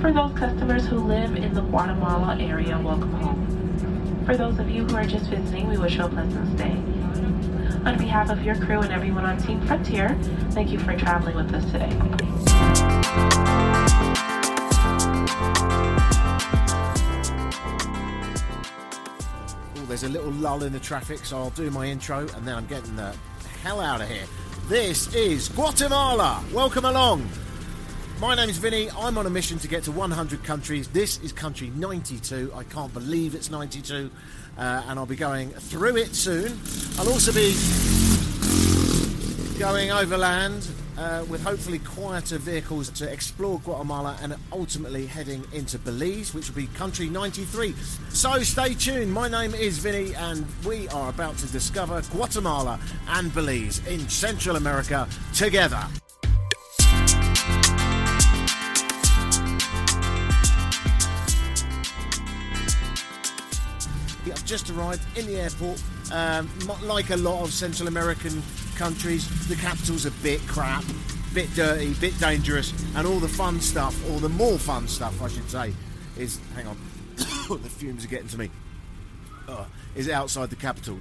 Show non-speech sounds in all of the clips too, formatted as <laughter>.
For those customers who live in the Guatemala area, welcome home. For those of you who are just visiting, we wish you a pleasant stay. On behalf of your crew and everyone on Team Frontier, thank you for traveling with us today. There's a little lull in the traffic, so I'll do my intro and then I'm getting the hell out of here. This is Guatemala. Welcome along. My name's Vinny. I'm on a mission to get to 100 countries. This is country 92. I can't believe it's 92, uh, and I'll be going through it soon. I'll also be going overland uh, with hopefully quieter vehicles to explore Guatemala and ultimately heading into Belize, which will be country 93. So stay tuned. My name is Vinny, and we are about to discover Guatemala and Belize in Central America together. Just arrived in the airport. Um, like a lot of Central American countries, the capital's a bit crap, bit dirty, bit dangerous, and all the fun stuff, or the more fun stuff, I should say, is hang on, <coughs> the fumes are getting to me. Uh, is outside the capital.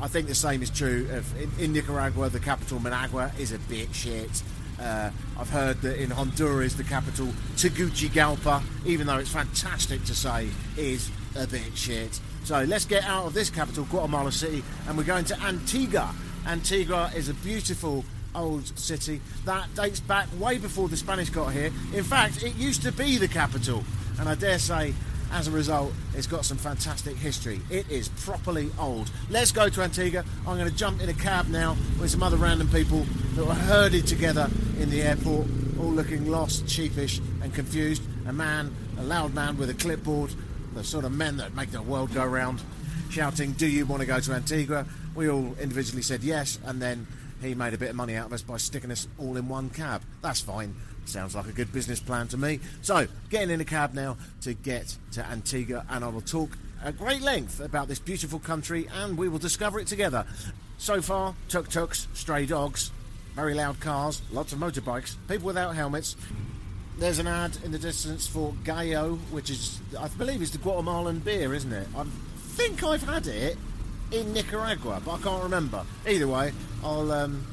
I think the same is true of in, in Nicaragua. The capital Managua is a bit shit. Uh, I've heard that in Honduras, the capital Tegucigalpa, even though it's fantastic to say, is a bit shit. So let's get out of this capital, Guatemala City, and we're going to Antigua. Antigua is a beautiful old city that dates back way before the Spanish got here. In fact, it used to be the capital, and I dare say, as a result, it's got some fantastic history. It is properly old. Let's go to Antigua. I'm going to jump in a cab now with some other random people that were herded together in the airport, all looking lost, sheepish, and confused. A man, a loud man with a clipboard, the sort of men that make the world go round, shouting, Do you want to go to Antigua? We all individually said yes, and then he made a bit of money out of us by sticking us all in one cab. That's fine. Sounds like a good business plan to me. So, getting in a cab now to get to Antigua, and I will talk at great length about this beautiful country, and we will discover it together. So far, tuk tuks, stray dogs, very loud cars, lots of motorbikes, people without helmets. There's an ad in the distance for Gallo, which is, I believe, is the Guatemalan beer, isn't it? I think I've had it in Nicaragua, but I can't remember. Either way, I'll um,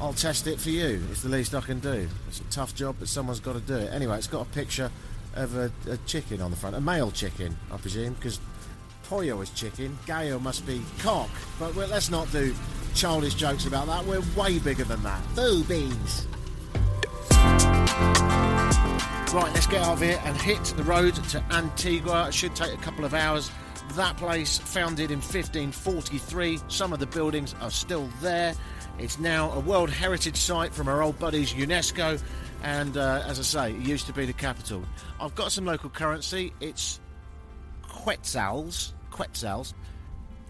I'll test it for you. It's the least I can do. It's a tough job, but someone's got to do it. Anyway, it's got a picture of a, a chicken on the front, a male chicken, I presume, because pollo is chicken, gallo must be cock. But well, let's not do childish jokes about that. We're way bigger than that. Boobies. Right, let's get out of here and hit the road to Antigua. It should take a couple of hours. That place, founded in 1543, some of the buildings are still there. It's now a World Heritage Site from our old buddies UNESCO, and uh, as I say, it used to be the capital. I've got some local currency. It's Quetzals. Quetzals.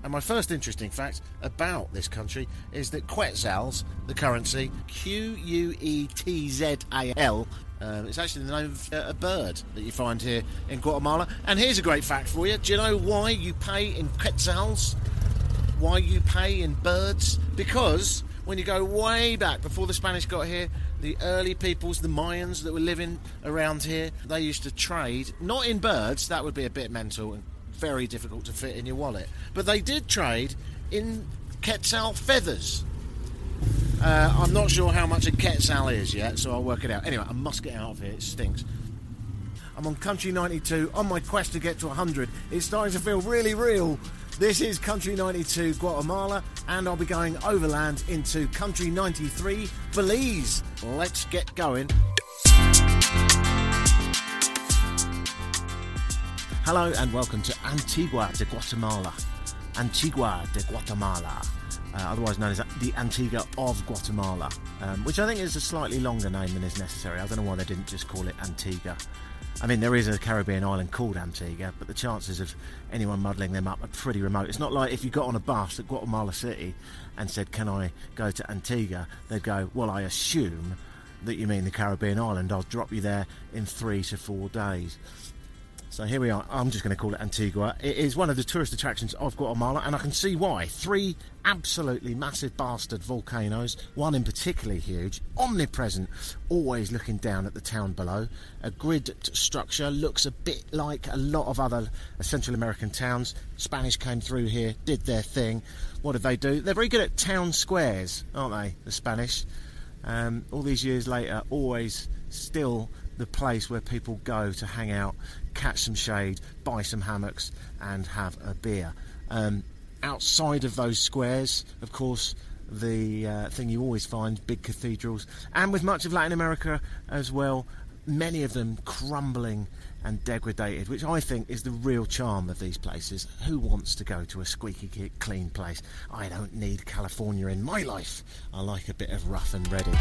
And my first interesting fact about this country is that Quetzals, the currency, Q U E T Z A L, uh, it's actually the name of uh, a bird that you find here in Guatemala. And here's a great fact for you. Do you know why you pay in quetzals? Why you pay in birds? Because when you go way back before the Spanish got here, the early peoples, the Mayans that were living around here, they used to trade, not in birds, that would be a bit mental and very difficult to fit in your wallet, but they did trade in quetzal feathers. Uh, I'm not sure how much a quetzal is yet, so I'll work it out. Anyway, I must get out of here. It stinks. I'm on Country 92 on my quest to get to 100. It's starting to feel really real. This is Country 92 Guatemala, and I'll be going overland into Country 93 Belize. Let's get going. Hello, and welcome to Antigua de Guatemala. Antigua de Guatemala. Uh, otherwise known as the Antigua of Guatemala, um, which I think is a slightly longer name than is necessary. I don't know why they didn't just call it Antigua. I mean, there is a Caribbean island called Antigua, but the chances of anyone muddling them up are pretty remote. It's not like if you got on a bus at Guatemala City and said, Can I go to Antigua? They'd go, Well, I assume that you mean the Caribbean island. I'll drop you there in three to four days. So here we are. I'm just going to call it Antigua. It is one of the tourist attractions of Guatemala, and I can see why. Three absolutely massive bastard volcanoes, one in particularly huge, omnipresent, always looking down at the town below. A grid structure looks a bit like a lot of other Central American towns. Spanish came through here, did their thing. What did they do? They're very good at town squares, aren't they? The Spanish. Um, all these years later, always still the place where people go to hang out, catch some shade, buy some hammocks, and have a beer. Um, outside of those squares, of course, the uh, thing you always find big cathedrals, and with much of Latin America as well, many of them crumbling and degraded, which I think is the real charm of these places. Who wants to go to a squeaky clean place? I don't need California in my life. I like a bit of rough and ready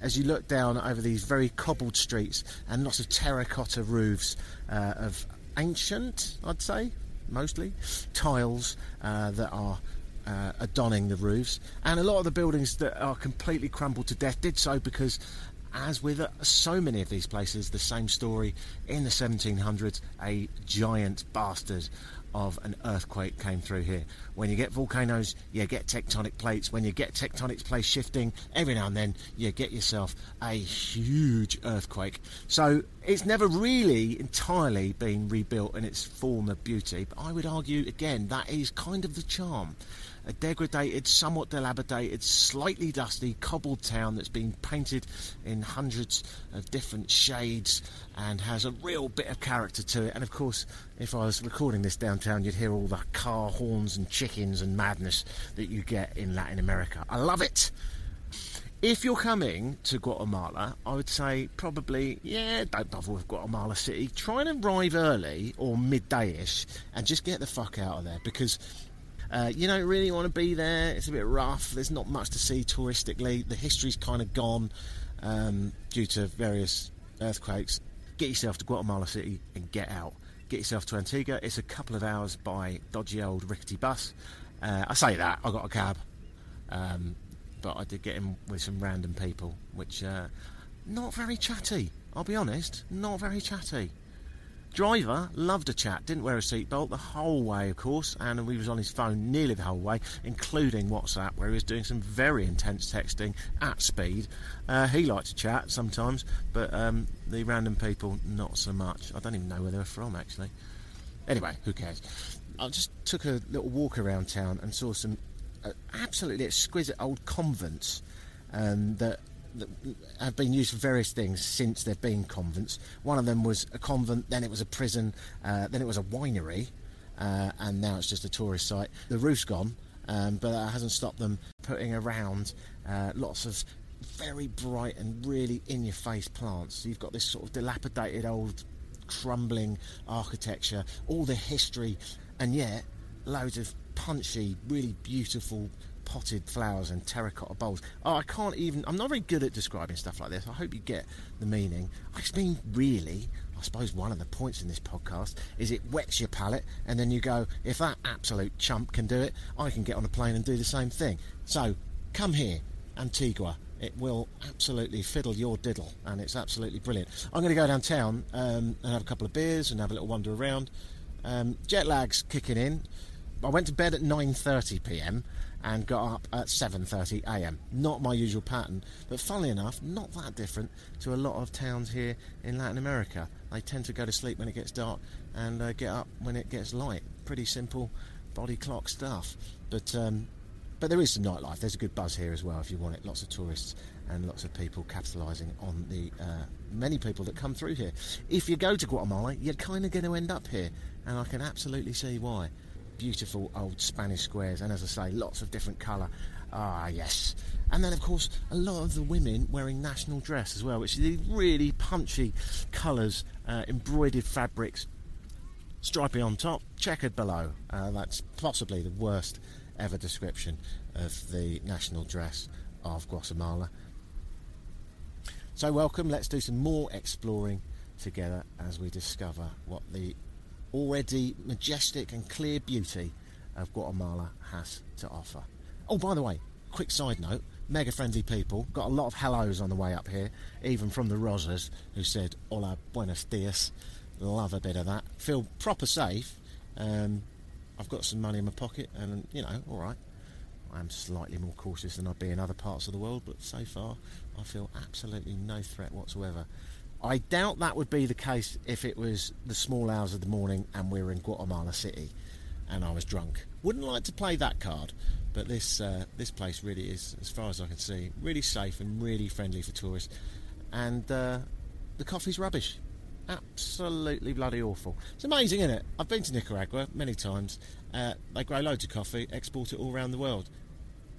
as you look down over these very cobbled streets and lots of terracotta roofs uh, of ancient, I'd say, mostly, tiles uh, that are uh, adorning the roofs. And a lot of the buildings that are completely crumbled to death did so because as with uh, so many of these places, the same story in the 1700s a giant bastard of an earthquake came through here. When you get volcanoes, you get tectonic plates. When you get tectonic plates shifting, every now and then you get yourself a huge earthquake. So it's never really entirely been rebuilt in its former beauty, but I would argue again that is kind of the charm a degraded, somewhat dilapidated, slightly dusty, cobbled town that's been painted in hundreds of different shades and has a real bit of character to it. And of course, if I was recording this downtown, you'd hear all the car horns and chickens and madness that you get in Latin America. I love it. If you're coming to Guatemala, I would say probably, yeah, don't bother with Guatemala City. Try and arrive early or midday-ish and just get the fuck out of there because uh, you don't really want to be there. It's a bit rough. There's not much to see touristically. The history's kind of gone um, due to various earthquakes. Get yourself to Guatemala City and get out. Get yourself to Antigua. It's a couple of hours by dodgy old rickety bus. Uh, I say that I got a cab, um, but I did get in with some random people, which uh, not very chatty. I'll be honest, not very chatty. Driver loved a chat, didn't wear a seatbelt the whole way, of course, and he was on his phone nearly the whole way, including WhatsApp, where he was doing some very intense texting at speed. Uh, he liked to chat sometimes, but um, the random people, not so much. I don't even know where they were from, actually. Anyway, who cares? I just took a little walk around town and saw some uh, absolutely exquisite old convents um, that that have been used for various things since they've been convents. One of them was a convent, then it was a prison, uh, then it was a winery, uh, and now it's just a tourist site. The roof's gone, um, but that hasn't stopped them putting around uh, lots of very bright and really in your face plants. You've got this sort of dilapidated old crumbling architecture, all the history, and yet loads of punchy, really beautiful potted flowers and terracotta bowls. Oh, I can't even. I'm not very good at describing stuff like this. I hope you get the meaning. I mean, really, I suppose one of the points in this podcast is it wets your palate, and then you go, if that absolute chump can do it, I can get on a plane and do the same thing. So, come here, Antigua. It will absolutely fiddle your diddle, and it's absolutely brilliant. I'm going to go downtown um, and have a couple of beers and have a little wander around. Um, jet lag's kicking in. I went to bed at 9:30 p.m and got up at 7:30 a.m. Not my usual pattern, but funnily enough, not that different to a lot of towns here in Latin America. They tend to go to sleep when it gets dark and uh, get up when it gets light. Pretty simple body clock stuff. But um, but there is some nightlife. There's a good buzz here as well if you want it. Lots of tourists and lots of people capitalising on the uh, many people that come through here. If you go to Guatemala, you're kind of going to end up here, and I can absolutely see why beautiful old Spanish squares, and as I say, lots of different colour. Ah, yes. And then, of course, a lot of the women wearing national dress as well, which is these really punchy colours, uh, embroidered fabrics, stripy on top, checkered below. Uh, that's possibly the worst ever description of the national dress of Guatemala. So, welcome. Let's do some more exploring together as we discover what the already majestic and clear beauty of Guatemala has to offer. Oh, by the way, quick side note mega friendly people. Got a lot of hellos on the way up here, even from the Rosas, who said "Hola, buenos dias." Love a bit of that. Feel proper safe. Um, I've got some money in my pocket, and you know, all right. I am slightly more cautious than I'd be in other parts of the world, but so far I feel absolutely no threat whatsoever. I doubt that would be the case if it was the small hours of the morning and we were in Guatemala City and I was drunk. Wouldn't like to play that card, but this uh, this place really is, as far as I can see, really safe and really friendly for tourists. And uh, the coffee's rubbish, absolutely bloody awful. It's amazing, isn't it? I've been to Nicaragua many times. Uh, they grow loads of coffee, export it all around the world.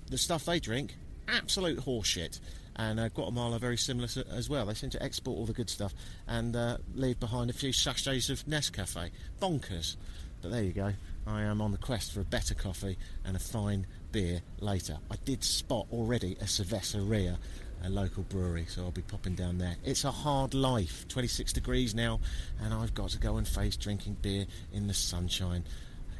The stuff they drink, absolute horseshit. And uh, Guatemala very similar as well. They seem to export all the good stuff and uh, leave behind a few sachets of Nescafe. Bonkers. But there you go. I am on the quest for a better coffee and a fine beer later. I did spot already a Cerveceria, a local brewery, so I'll be popping down there. It's a hard life, 26 degrees now, and I've got to go and face drinking beer in the sunshine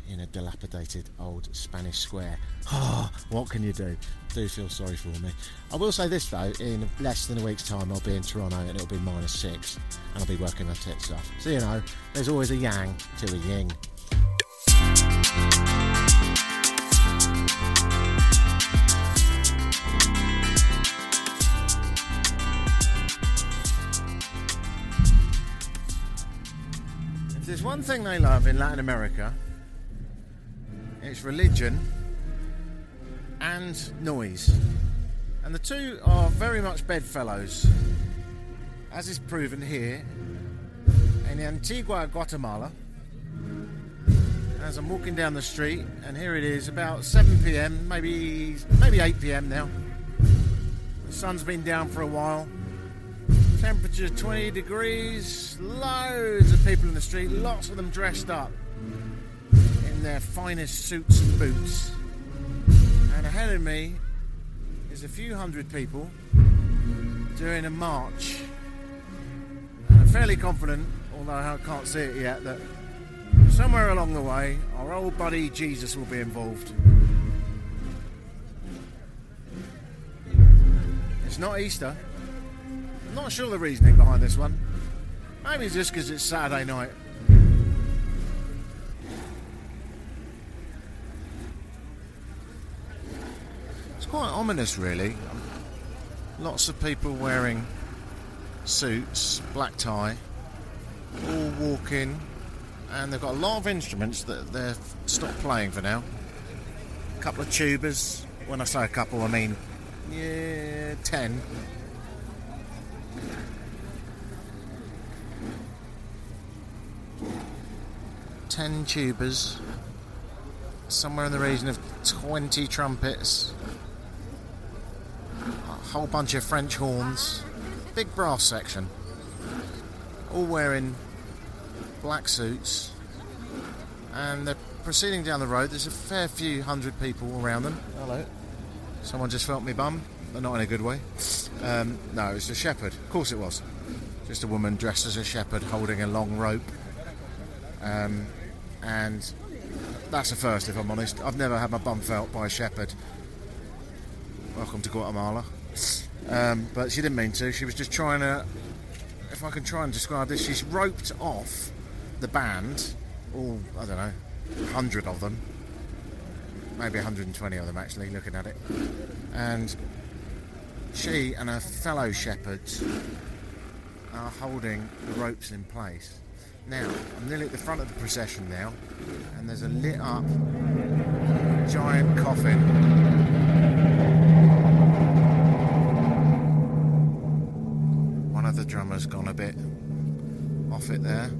in a dilapidated old Spanish square. Oh, what can you do? Do feel sorry for me. I will say this though, in less than a week's time I'll be in Toronto and it'll be minus six and I'll be working my tits off. So you know, there's always a yang to a ying. If there's one thing they love in Latin America, it's religion and noise. And the two are very much bedfellows, as is proven here in Antigua, Guatemala as I'm walking down the street, and here it is, about 7 p.m., maybe maybe 8 p.m. now. The sun's been down for a while. Temperature 20 degrees. Loads of people in the street, lots of them dressed up their finest suits and boots. And ahead of me is a few hundred people doing a march. And I'm fairly confident, although I can't see it yet, that somewhere along the way, our old buddy Jesus will be involved. It's not Easter. I'm not sure the reasoning behind this one. Maybe it's just because it's Saturday night. Quite ominous, really. Lots of people wearing suits, black tie, all walking and they've got a lot of instruments that they've stopped playing for now. A couple of tubas. When I say a couple, I mean yeah, ten. Ten tubas. Somewhere in the region of twenty trumpets. Whole bunch of French horns. Big brass section. All wearing black suits, and they're proceeding down the road. There's a fair few hundred people around them. Hello. Someone just felt me bum, but not in a good way. Um, no, it was a shepherd. Of course it was. Just a woman dressed as a shepherd holding a long rope. Um, and that's a first, if I'm honest. I've never had my bum felt by a shepherd. Welcome to Guatemala. Um, but she didn't mean to. She was just trying to. If I can try and describe this, she's roped off the band, all, I don't know, 100 of them, maybe 120 of them actually, looking at it. And she and her fellow shepherds are holding the ropes in place. Now, I'm nearly at the front of the procession now, and there's a lit up giant coffin. The gone a bit off it there.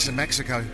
This in Mexico.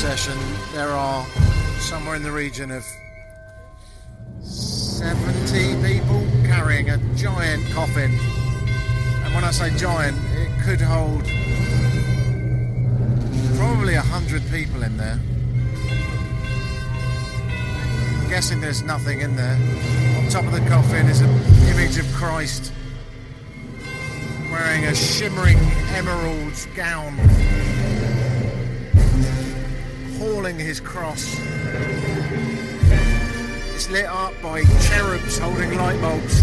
Procession, there are somewhere in the region of 70 people carrying a giant coffin. And when I say giant, it could hold probably 100 people in there. I'm guessing there's nothing in there. On top of the coffin is an image of Christ wearing a shimmering emerald gown hauling his cross. It's lit up by cherubs holding light bulbs.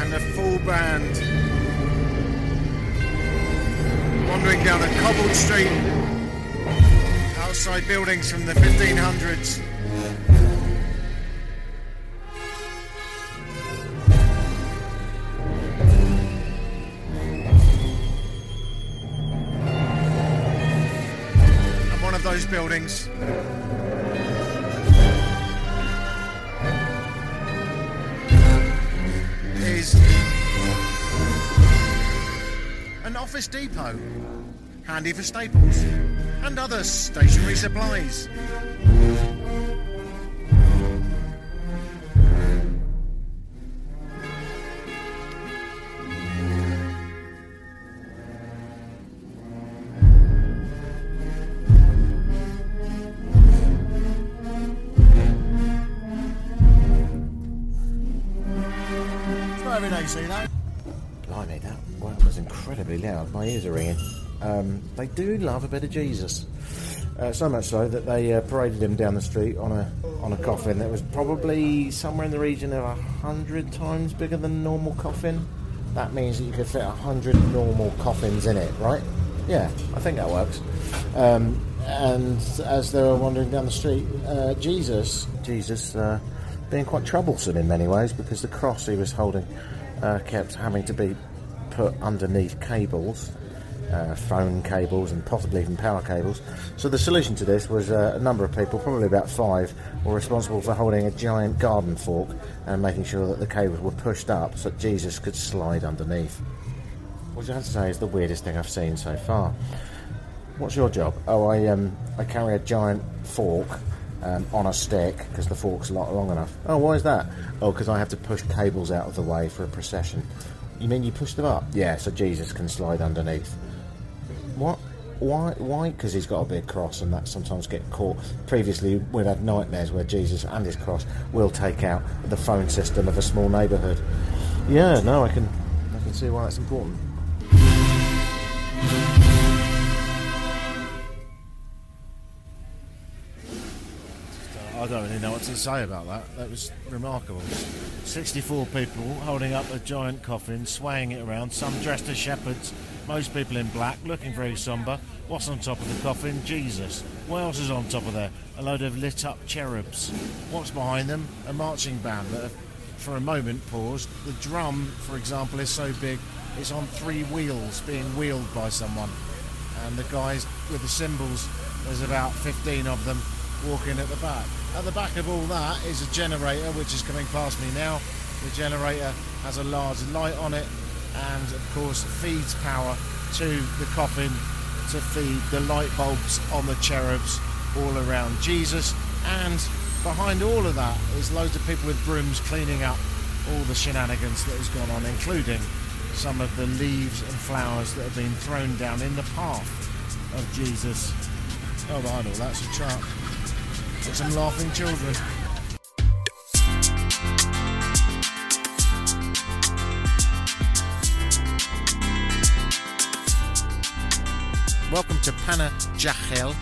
And a full band wandering down a cobbled street outside buildings from the 1500s. Buildings is an office depot, handy for staples and other stationery supplies. You see that. Blimey, that was incredibly loud. My ears are ringing. Um, they do love a bit of Jesus. Uh, so much so that they uh, paraded him down the street on a on a coffin that was probably somewhere in the region of a hundred times bigger than normal coffin. That means that you could fit a hundred normal coffins in it, right? Yeah, I think that works. Um, and as they were wandering down the street, uh, Jesus, Jesus, uh, being quite troublesome in many ways because the cross he was holding uh, kept having to be put underneath cables, uh, phone cables, and possibly even power cables. So the solution to this was uh, a number of people, probably about five, were responsible for holding a giant garden fork and making sure that the cables were pushed up so Jesus could slide underneath. Which I have to say is the weirdest thing I've seen so far. What's your job? Oh, I um, I carry a giant fork um, on a stick because the fork's not long enough. Oh, why is that? Oh, because I have to push cables out of the way for a procession. You mean you push them up? Yeah, so Jesus can slide underneath. What? Why? Why? Because he's got a big cross, and that sometimes get caught. Previously, we've had nightmares where Jesus and his cross will take out the phone system of a small neighbourhood. Yeah, no, I can, I can see why that's important. I don't really know what to say about that. That was remarkable. 64 people holding up a giant coffin, swaying it around, some dressed as shepherds, most people in black, looking very sombre. What's on top of the coffin? Jesus. What else is on top of there? A load of lit up cherubs. What's behind them? A marching band that for a moment, paused. The drum, for example, is so big it's on three wheels being wheeled by someone. And the guys with the cymbals, there's about 15 of them walking at the back. At the back of all that is a generator which is coming past me now. The generator has a large light on it and of course feeds power to the coffin to feed the light bulbs on the cherubs all around Jesus and behind all of that is loads of people with brooms cleaning up all the shenanigans that has gone on including some of the leaves and flowers that have been thrown down in the path of Jesus. Oh, behind all that's a truck some laughing children. Welcome to Pana Jachel,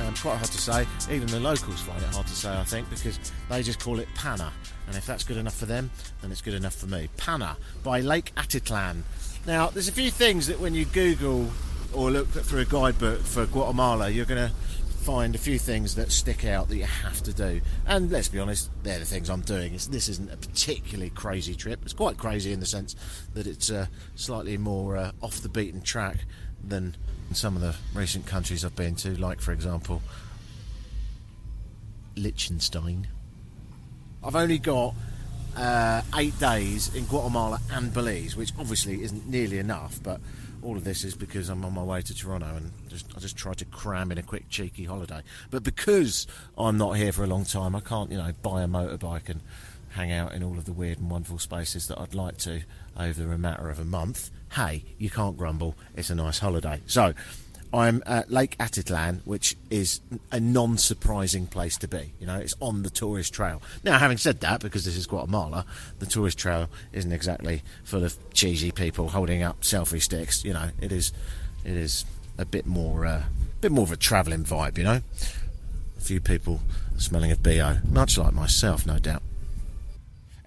Um, quite hard to say. Even the locals find it hard to say, I think, because they just call it Pana. And if that's good enough for them, then it's good enough for me. Pana by Lake Atitlan. Now, there's a few things that when you Google or look through a guidebook for Guatemala, you're going to find a few things that stick out that you have to do. And let's be honest, they're the things I'm doing. It's, this isn't a particularly crazy trip. It's quite crazy in the sense that it's uh, slightly more uh, off the beaten track than some of the recent countries I've been to, like, for example, Liechtenstein. I've only got uh, eight days in Guatemala and Belize, which obviously isn't nearly enough, but all of this is because I'm on my way to Toronto and just, I just try to cram in a quick cheeky holiday. But because I'm not here for a long time, I can't, you know, buy a motorbike and hang out in all of the weird and wonderful spaces that I'd like to over a matter of a month. Hey, you can't grumble. It's a nice holiday. So I'm at Lake Atitlan, which is a non-surprising place to be. You know, it's on the tourist trail. Now, having said that, because this is Guatemala, the tourist trail isn't exactly full of cheesy people holding up selfie sticks. You know, it is, it is a bit more, uh, bit more of a travelling vibe. You know, a few people smelling of bo, much like myself, no doubt.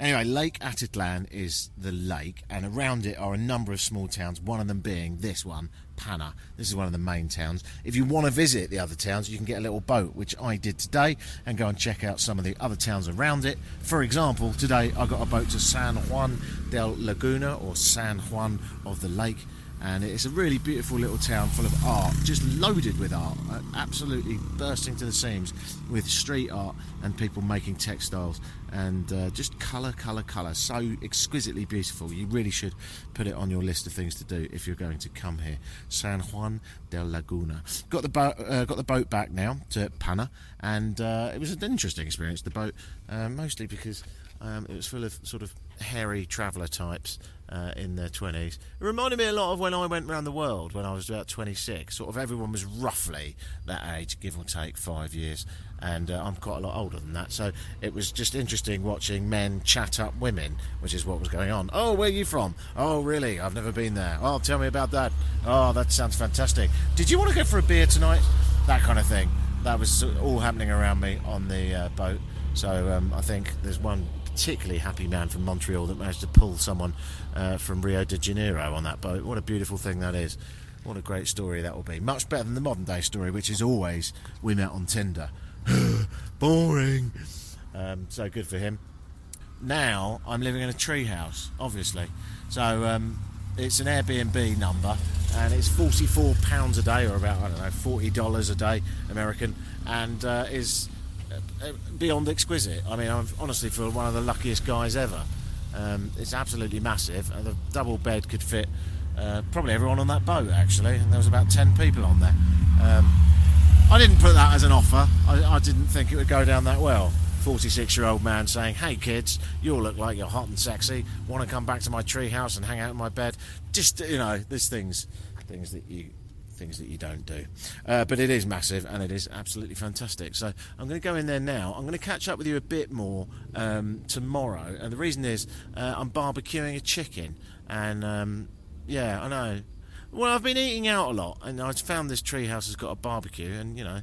Anyway, Lake Atitlan is the lake, and around it are a number of small towns, one of them being this one, Pana. This is one of the main towns. If you want to visit the other towns, you can get a little boat, which I did today, and go and check out some of the other towns around it. For example, today I got a boat to San Juan del Laguna, or San Juan of the Lake and it's a really beautiful little town full of art, just loaded with art, uh, absolutely bursting to the seams with street art and people making textiles and uh, just colour, colour, colour. So exquisitely beautiful. You really should put it on your list of things to do if you're going to come here. San Juan del Laguna. Got the boat, uh, got the boat back now to Pana, and uh, it was an interesting experience. The boat, uh, mostly because um, it was full of sort of hairy traveller types uh, in their 20s. It reminded me a lot of when I went around the world when I was about 26. Sort of everyone was roughly that age, give or take five years. And uh, I'm quite a lot older than that. So it was just interesting watching men chat up women, which is what was going on. Oh, where are you from? Oh, really? I've never been there. Oh, tell me about that. Oh, that sounds fantastic. Did you want to go for a beer tonight? That kind of thing. That was all happening around me on the uh, boat. So um, I think there's one particularly happy man from Montreal that managed to pull someone uh, from Rio de Janeiro on that boat. What a beautiful thing that is. What a great story that will be. Much better than the modern day story, which is always we met on Tinder. <laughs> Boring. Um, so good for him. Now I'm living in a treehouse, obviously. So um, it's an Airbnb number, and it's forty-four pounds a day, or about I don't know, forty dollars a day American, and uh, is beyond exquisite. I mean, I'm honestly for one of the luckiest guys ever. Um, it's absolutely massive. The double bed could fit uh, probably everyone on that boat, actually, and there was about 10 people on there. Um, I didn't put that as an offer, I, I didn't think it would go down that well. 46 year old man saying, Hey kids, you all look like you're hot and sexy. Want to come back to my treehouse and hang out in my bed? Just, you know, there's things, things that you things that you don't do. Uh, but it is massive and it is absolutely fantastic. So I'm going to go in there now. I'm going to catch up with you a bit more um, tomorrow. And the reason is uh, I'm barbecuing a chicken. And um, yeah, I know. Well, I've been eating out a lot and I found this treehouse has got a barbecue. And you know,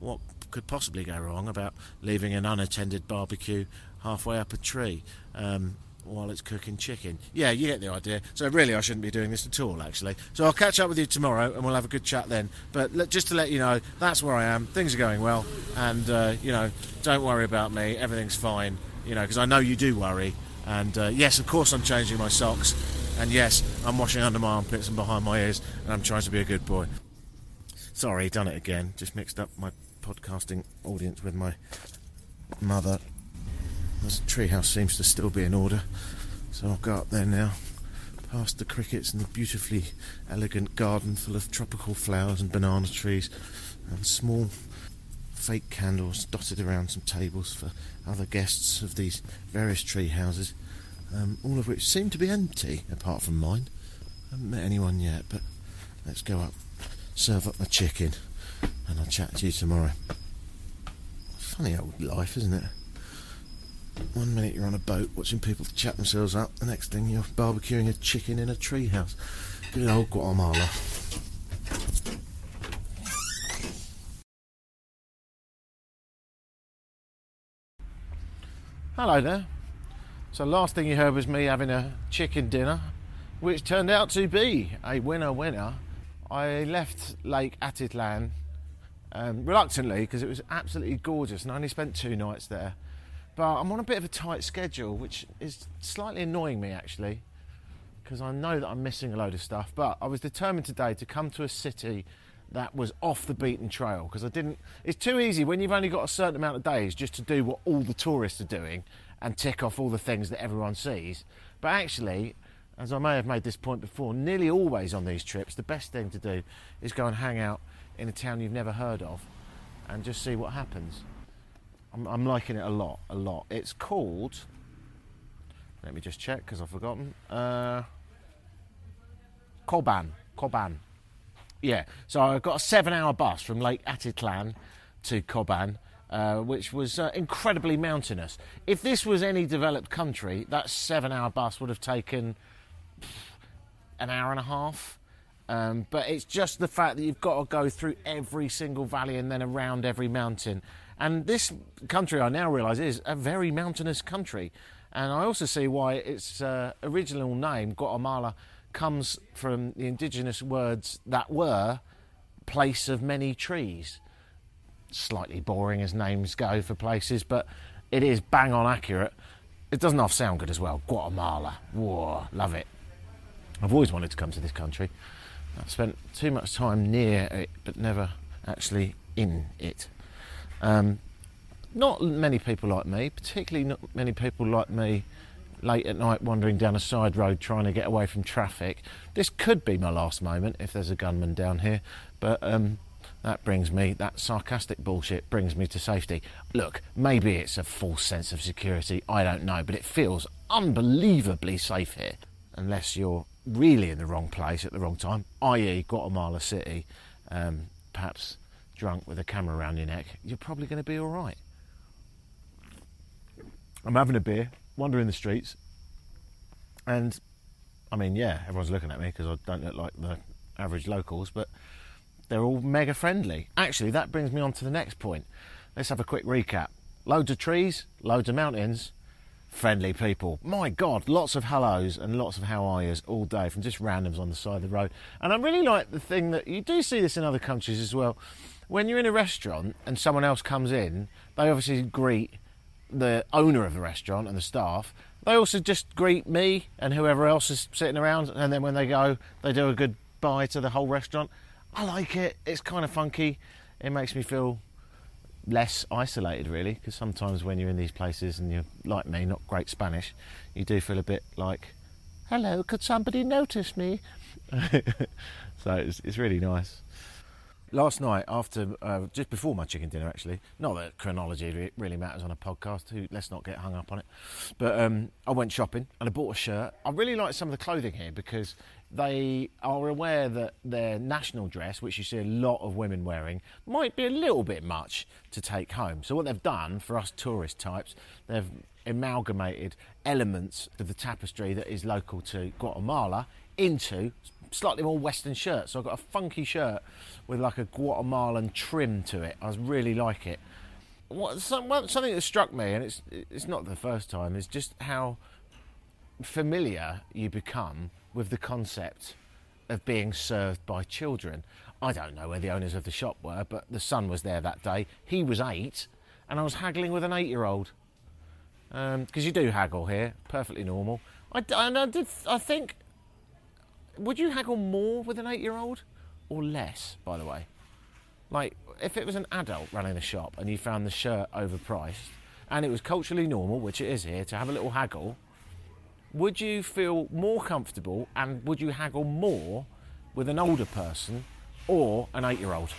what could possibly go wrong about leaving an unattended barbecue halfway up a tree? Um, while it's cooking chicken. Yeah, you get the idea. So really, I shouldn't be doing this at all, actually. So I'll catch up with you tomorrow, and we'll have a good chat then. But just to let you know, that's where I am. Things are going well, and uh, you know, don't worry about me. Everything's fine. You know, because I know you do worry. And uh, yes, of course, I'm changing my socks, and yes, I'm washing under my armpits and behind my ears, and I'm trying to be a good boy. Sorry, done it again. Just mixed up my podcasting audience with my mother the treehouse seems to still be in order, so I'll go up there now, past the crickets and the beautifully elegant garden full of tropical flowers and banana trees, and small fake candles dotted around some tables for other guests of these various tree houses, um, all of which seem to be empty apart from mine. I haven't met anyone yet, but let's go up, serve up my chicken, and I'll chat to you tomorrow. Funny old life, isn't it? One minute you're on a boat watching people chat themselves up, the next thing you're barbecuing a chicken in a treehouse. Good old Guatemala. Hello there. So, last thing you heard was me having a chicken dinner, which turned out to be a winner winner. I left Lake Atitlan um, reluctantly because it was absolutely gorgeous and I only spent two nights there. But I'm on a bit of a tight schedule, which is slightly annoying me actually because I know that I'm missing a load of stuff. But I was determined today to come to a city that was off the beaten trail because I didn't. It's too easy when you've only got a certain amount of days just to do what all the tourists are doing and tick off all the things that everyone sees. But actually, as I may have made this point before, nearly always on these trips, the best thing to do is go and hang out in a town you've never heard of and just see what happens. I'm, I'm liking it a lot, a lot. It's called. Let me just check because I've forgotten. Uh, Cobán. Cobán. Yeah, so I got a seven hour bus from Lake Atitlan to Cobán uh, which was uh, incredibly mountainous. If this was any developed country, that seven hour bus would have taken an hour and a half. Um, but it's just the fact that you've got to go through every single valley and then around every mountain. And this country, I now realise, is a very mountainous country. And I also see why its uh, original name, Guatemala, comes from the indigenous words that were place of many trees slightly boring as names go for places, but it is bang on accurate. It doesn't half sound good as well. Guatemala. Whoa, love it. I've always wanted to come to this country. I've spent too much time near it, but never actually in it. Um, not many people like me, particularly not many people like me late at night wandering down a side road trying to get away from traffic. This could be my last moment if there's a gunman down here, but um, that brings me, that sarcastic bullshit brings me to safety. Look, maybe it's a false sense of security, I don't know, but it feels unbelievably safe here. Unless you're really in the wrong place at the wrong time, i.e., Guatemala City, um, perhaps drunk with a camera around your neck, you're probably going to be alright. I'm having a beer, wandering the streets, and I mean, yeah, everyone's looking at me because I don't look like the average locals, but they're all mega friendly. Actually, that brings me on to the next point. Let's have a quick recap. Loads of trees, loads of mountains, friendly people. My God, lots of hellos and lots of how are yous all day from just randoms on the side of the road. And I really like the thing that you do see this in other countries as well. When you're in a restaurant and someone else comes in, they obviously greet the owner of the restaurant and the staff. They also just greet me and whoever else is sitting around, and then when they go, they do a goodbye to the whole restaurant. I like it. It's kind of funky. It makes me feel less isolated, really, because sometimes when you're in these places and you're like me, not great Spanish, you do feel a bit like, hello, could somebody notice me? <laughs> so it's, it's really nice. Last night, after uh, just before my chicken dinner, actually, not that chronology really matters on a podcast. Who, let's not get hung up on it. But um, I went shopping and I bought a shirt. I really like some of the clothing here because they are aware that their national dress, which you see a lot of women wearing, might be a little bit much to take home. So, what they've done for us tourist types, they've amalgamated elements of the tapestry that is local to Guatemala into slightly more Western shirt. So, I've got a funky shirt with like a Guatemalan trim to it. I really like it. What, something that struck me, and it's, it's not the first time, is just how familiar you become with the concept of being served by children. I don't know where the owners of the shop were, but the son was there that day. He was eight, and I was haggling with an eight year old. Because um, you do haggle here, perfectly normal. I, and I, did, I think, would you haggle more with an eight year old or less, by the way? Like, if it was an adult running the shop and you found the shirt overpriced and it was culturally normal, which it is here, to have a little haggle, would you feel more comfortable and would you haggle more with an older person or an eight year old?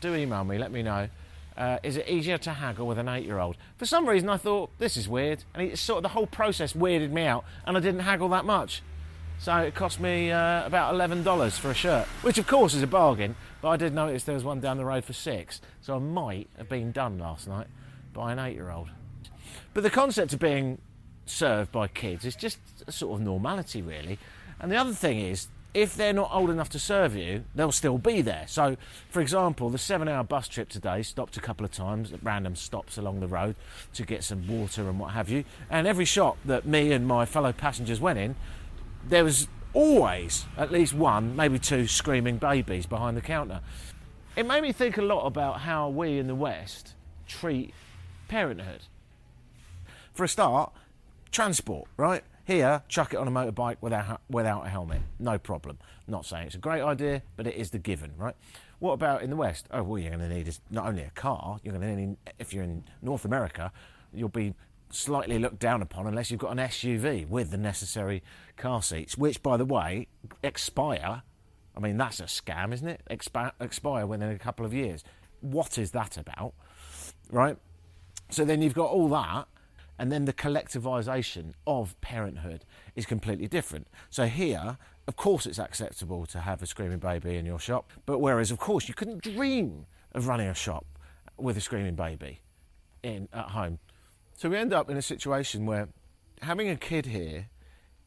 Do email me, let me know. Uh, is it easier to haggle with an eight year old? For some reason, I thought this is weird, and it sort of the whole process weirded me out, and I didn't haggle that much. So it cost me uh, about $11 for a shirt, which of course is a bargain, but I did notice there was one down the road for six, so I might have been done last night by an eight year old. But the concept of being served by kids. is just a sort of normality, really. And the other thing is, if they're not old enough to serve you, they'll still be there. So, for example, the seven hour bus trip today stopped a couple of times at random stops along the road to get some water and what have you. And every shop that me and my fellow passengers went in, there was always at least one, maybe two screaming babies behind the counter. It made me think a lot about how we in the West treat parenthood. For a start, transport, right? Here, chuck it on a motorbike without, without a helmet. No problem. Not saying it's a great idea, but it is the given, right? What about in the West? Oh, well, you're going to need is not only a car, you're going to need, if you're in North America, you'll be slightly looked down upon unless you've got an SUV with the necessary car seats, which, by the way, expire. I mean, that's a scam, isn't it? Expi- expire within a couple of years. What is that about? Right? So then you've got all that, and then the collectivisation of parenthood is completely different. So here, of course, it's acceptable to have a screaming baby in your shop, but whereas, of course, you couldn't dream of running a shop with a screaming baby in at home. So we end up in a situation where having a kid here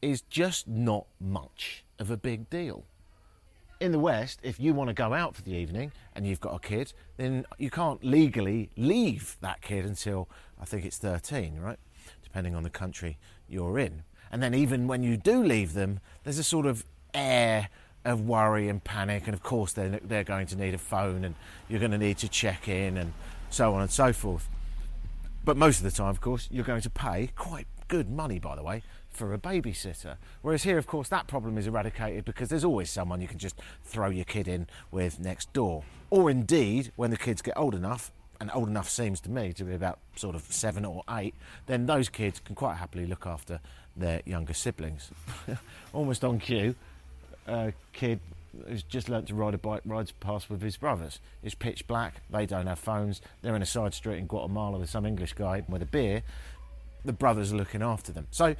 is just not much of a big deal. In the West, if you want to go out for the evening and you've got a kid, then you can't legally leave that kid until I think it's 13, right? Depending on the country you're in. And then even when you do leave them, there's a sort of air of worry and panic. And of course, they're, they're going to need a phone and you're going to need to check in and so on and so forth. But most of the time, of course, you're going to pay quite good money, by the way, for a babysitter. Whereas here, of course, that problem is eradicated because there's always someone you can just throw your kid in with next door. Or indeed, when the kids get old enough, and old enough seems to me to be about sort of seven or eight, then those kids can quite happily look after their younger siblings. <laughs> Almost on cue, a kid who's just learnt to ride a bike rides past with his brothers. It's pitch black, they don't have phones, they're in a side street in Guatemala with some English guy with a beer. The brothers are looking after them. So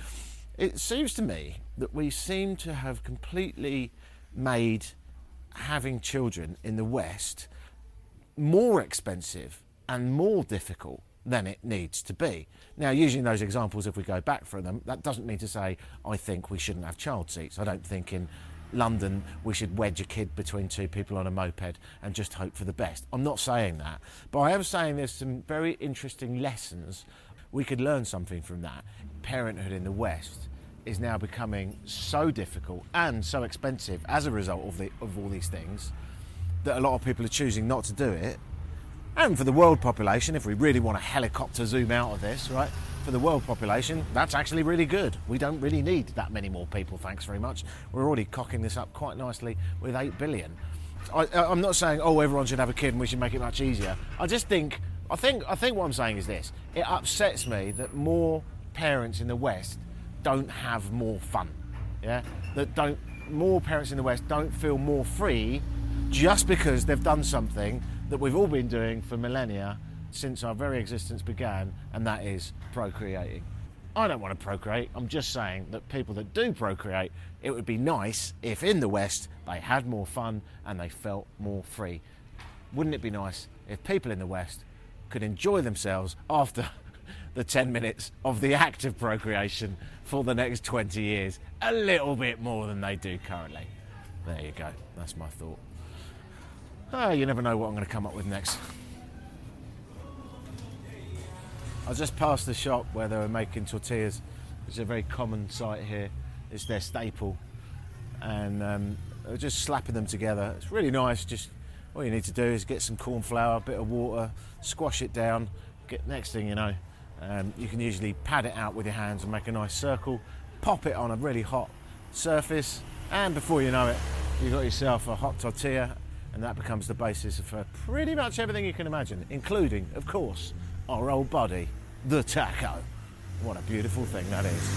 it seems to me that we seem to have completely made having children in the West more expensive and more difficult than it needs to be. Now, using those examples, if we go back for them, that doesn't mean to say I think we shouldn't have child seats. I don't think in London we should wedge a kid between two people on a moped and just hope for the best. I'm not saying that, but I am saying there's some very interesting lessons. We could learn something from that. Parenthood in the West is now becoming so difficult and so expensive as a result of, the, of all these things that a lot of people are choosing not to do it. And for the world population, if we really want to helicopter zoom out of this, right? For the world population, that's actually really good. We don't really need that many more people, thanks very much. We're already cocking this up quite nicely with 8 billion. I, I'm not saying, oh, everyone should have a kid and we should make it much easier. I just think, I think, I think what I'm saying is this it upsets me that more parents in the West don't have more fun. Yeah? That don't, more parents in the West don't feel more free just because they've done something that we've all been doing for millennia since our very existence began, and that is procreating. I don't want to procreate, I'm just saying that people that do procreate, it would be nice if in the West they had more fun and they felt more free. Wouldn't it be nice if people in the West could enjoy themselves after <laughs> the 10 minutes of the act of procreation for the next 20 years a little bit more than they do currently? There you go, that's my thought. Ah, you never know what I'm going to come up with next. I just passed the shop where they were making tortillas. It's a very common sight here. It's their staple, and um, they're just slapping them together. It's really nice. Just all you need to do is get some corn flour, a bit of water, squash it down. Get next thing you know, um, you can usually pad it out with your hands and make a nice circle. Pop it on a really hot surface, and before you know it, you've got yourself a hot tortilla and that becomes the basis for pretty much everything you can imagine, including, of course, our old buddy, the taco. What a beautiful thing that is.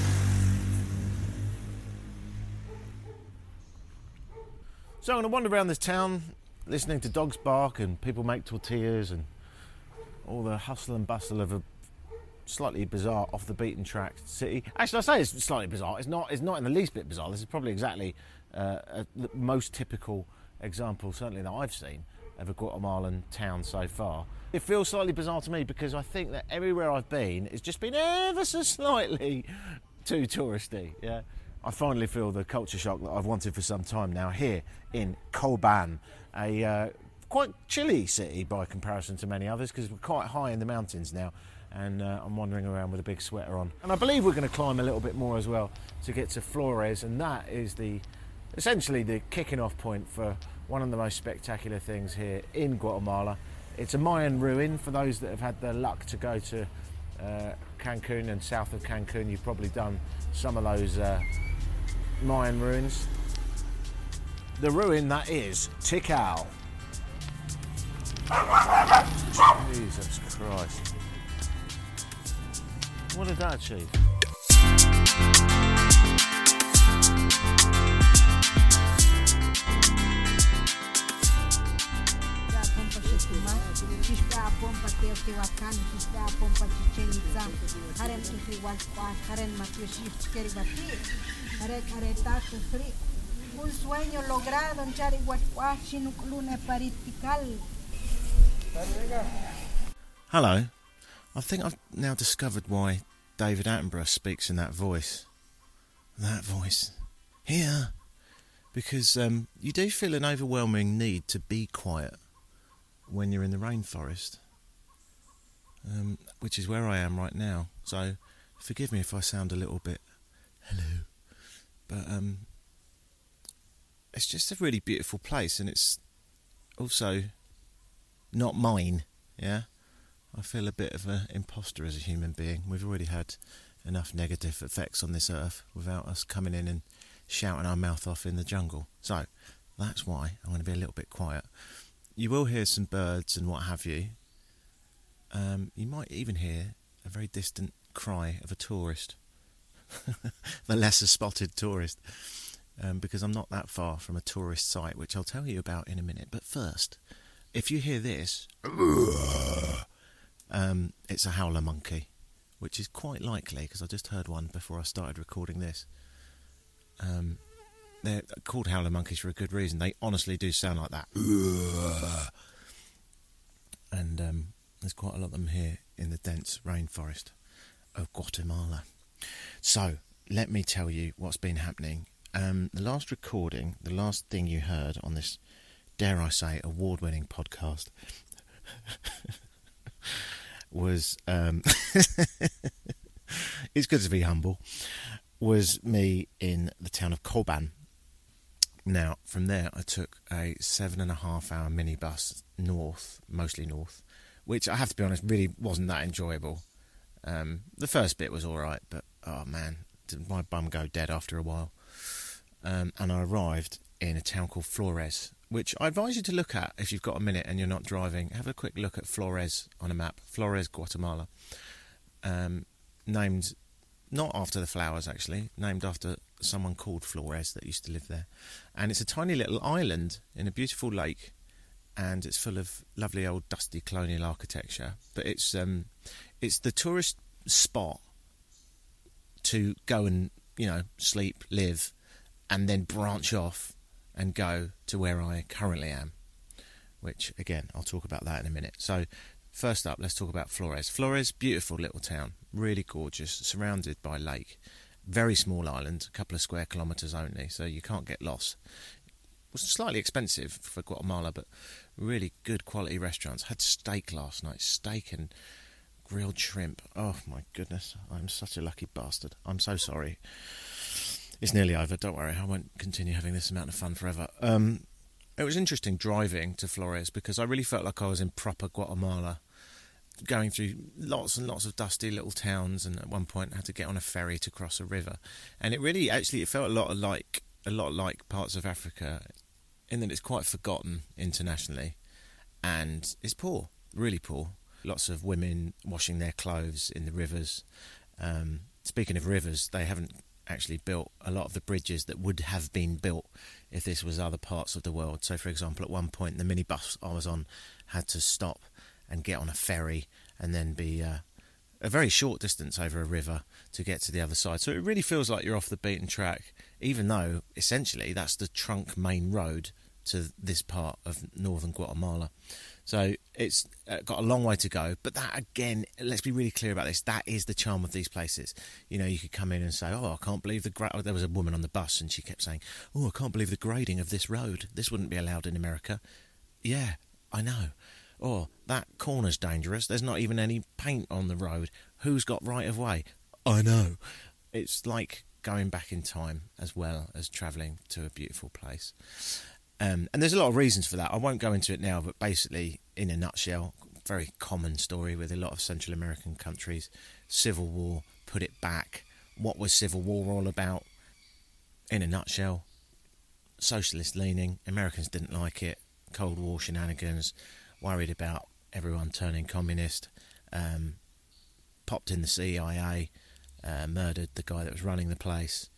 So I'm going to wander around this town listening to dogs bark and people make tortillas and all the hustle and bustle of a slightly bizarre off the beaten track city. Actually, I say it's slightly bizarre. It's not. It's not in the least bit bizarre. This is probably exactly uh, the most typical example, certainly that I've seen, of a Guatemalan town so far. It feels slightly bizarre to me because I think that everywhere I've been, it's just been ever so slightly <laughs> too touristy. Yeah, I finally feel the culture shock that I've wanted for some time now here in Cobán, a uh, quite chilly city by comparison to many others because we're quite high in the mountains now and uh, I'm wandering around with a big sweater on. And I believe we're going to climb a little bit more as well to get to Flores, and that is the essentially the kicking off point for one of the most spectacular things here in Guatemala. It's a Mayan ruin for those that have had the luck to go to uh, Cancun and south of Cancun. You've probably done some of those uh, Mayan ruins. The ruin that is Tikal. Jesus Christ. What did that achieve? Pompa Haren Haren Fri, un sueño logrado en. Hello. I think I've now discovered why David Attenborough speaks in that voice. That voice. Here. Because um, you do feel an overwhelming need to be quiet when you're in the rainforest, um, which is where I am right now. So forgive me if I sound a little bit hello. But um, it's just a really beautiful place and it's also not mine, yeah? I feel a bit of an imposter as a human being. We've already had enough negative effects on this earth without us coming in and shouting our mouth off in the jungle. So that's why I'm going to be a little bit quiet. You will hear some birds and what have you. Um, you might even hear a very distant cry of a tourist, <laughs> the lesser spotted tourist, um, because I'm not that far from a tourist site, which I'll tell you about in a minute. But first, if you hear this, <sniffs> um, it's a howler monkey, which is quite likely because I just heard one before I started recording this. Um, they're called howler monkeys for a good reason. They honestly do sound like that. And um, there's quite a lot of them here in the dense rainforest of Guatemala. So, let me tell you what's been happening. Um, the last recording, the last thing you heard on this, dare I say, award winning podcast <laughs> was um, <laughs> it's good to be humble was me in the town of Cobán. Now, from there, I took a seven and a half hour minibus north, mostly north, which I have to be honest, really wasn't that enjoyable. Um, the first bit was all right, but oh man, did my bum go dead after a while. Um, and I arrived in a town called Flores, which I advise you to look at if you've got a minute and you're not driving. Have a quick look at Flores on a map, Flores, Guatemala. Um, named not after the flowers actually, named after someone called Flores that used to live there. And it's a tiny little island in a beautiful lake, and it's full of lovely old dusty colonial architecture. But it's um, it's the tourist spot to go and you know sleep, live, and then branch off and go to where I currently am. Which again, I'll talk about that in a minute. So First up, let's talk about Flores. Flores, beautiful little town, really gorgeous, surrounded by lake. Very small island, a couple of square kilometres only, so you can't get lost. It was slightly expensive for Guatemala, but really good quality restaurants. Had steak last night, steak and grilled shrimp. Oh my goodness, I'm such a lucky bastard. I'm so sorry. It's nearly over. Don't worry, I won't continue having this amount of fun forever. Um, it was interesting driving to Flores because I really felt like I was in proper Guatemala going through lots and lots of dusty little towns, and at one point had to get on a ferry to cross a river. And it really, actually, it felt a lot like a lot like parts of Africa, in that it's quite forgotten internationally, and it's poor, really poor. Lots of women washing their clothes in the rivers. Um, speaking of rivers, they haven't actually built a lot of the bridges that would have been built if this was other parts of the world. So, for example, at one point, the minibus I was on had to stop and get on a ferry and then be uh, a very short distance over a river to get to the other side. So it really feels like you're off the beaten track, even though essentially that's the trunk main road to this part of northern Guatemala. So it's got a long way to go. But that, again, let's be really clear about this. That is the charm of these places. You know, you could come in and say, oh, I can't believe the... Gra-. There was a woman on the bus and she kept saying, oh, I can't believe the grading of this road. This wouldn't be allowed in America. Yeah, I know. Or that corner's dangerous. There's not even any paint on the road. Who's got right of way? I know. It's like going back in time as well as travelling to a beautiful place. Um, and there's a lot of reasons for that. I won't go into it now, but basically, in a nutshell, very common story with a lot of Central American countries. Civil War, put it back. What was Civil War all about? In a nutshell, socialist leaning. Americans didn't like it. Cold War shenanigans. Worried about everyone turning communist. Um, popped in the CIA. Uh, murdered the guy that was running the place.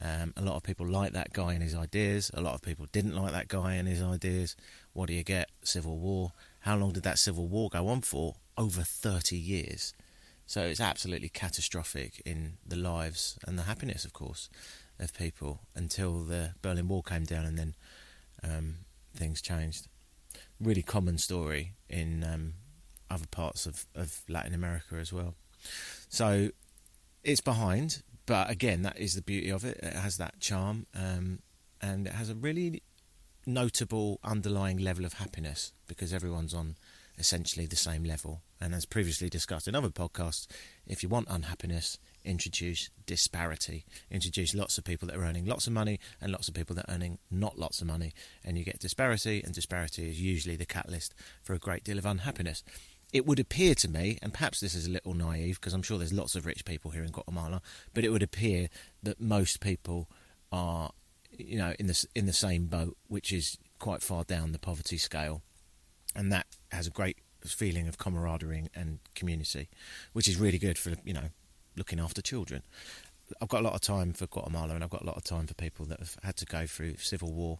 Um, a lot of people liked that guy and his ideas. A lot of people didn't like that guy and his ideas. What do you get? Civil war. How long did that civil war go on for? Over 30 years. So it's absolutely catastrophic in the lives and the happiness, of course, of people until the Berlin Wall came down and then um, things changed. Really common story in um, other parts of, of Latin America as well. So it's behind, but again, that is the beauty of it. It has that charm, um, and it has a really notable underlying level of happiness because everyone's on essentially the same level. And as previously discussed in other podcasts, if you want unhappiness, introduce disparity. Introduce lots of people that are earning lots of money and lots of people that are earning not lots of money, and you get disparity, and disparity is usually the catalyst for a great deal of unhappiness it would appear to me, and perhaps this is a little naive because I'm sure there's lots of rich people here in Guatemala, but it would appear that most people are, you know, in the in the same boat, which is quite far down the poverty scale, and that has a great feeling of camaraderie and community, which is really good for you know looking after children. I've got a lot of time for Guatemala, and I've got a lot of time for people that have had to go through civil war,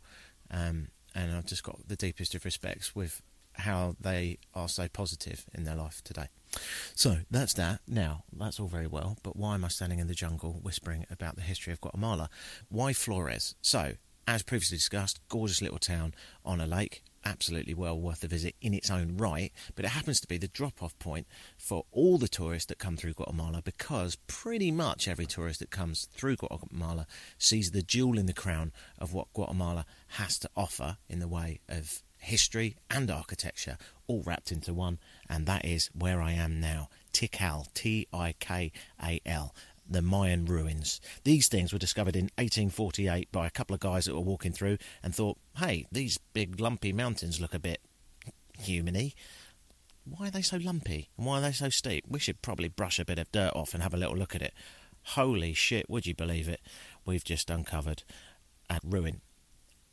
um, and I've just got the deepest of respects with how they are so positive in their life today. So that's that. Now, that's all very well, but why am I standing in the jungle whispering about the history of Guatemala? Why Flores? So, as previously discussed, gorgeous little town on a lake, absolutely well worth a visit in its own right, but it happens to be the drop off point for all the tourists that come through Guatemala because pretty much every tourist that comes through Guatemala sees the jewel in the crown of what Guatemala has to offer in the way of history and architecture all wrapped into one, and that is where I am now. Tikal, T I K A L, the Mayan ruins. These things were discovered in 1848 by a couple of guys that were walking through and thought, hey, these big lumpy mountains look a bit humany. Why are they so lumpy? And why are they so steep? We should probably brush a bit of dirt off and have a little look at it. Holy shit, would you believe it? We've just uncovered a ruin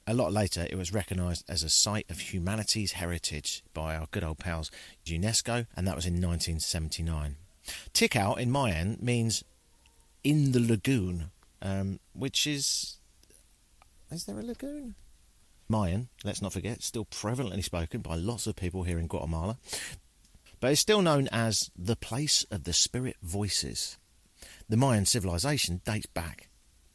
a lot later, it was recognised as a Site of Humanity's Heritage by our good old pals UNESCO, and that was in 1979. Tikal in Mayan means in the lagoon, um, which is. Is there a lagoon? Mayan, let's not forget, still prevalently spoken by lots of people here in Guatemala, but it's still known as the place of the spirit voices. The Mayan civilization dates back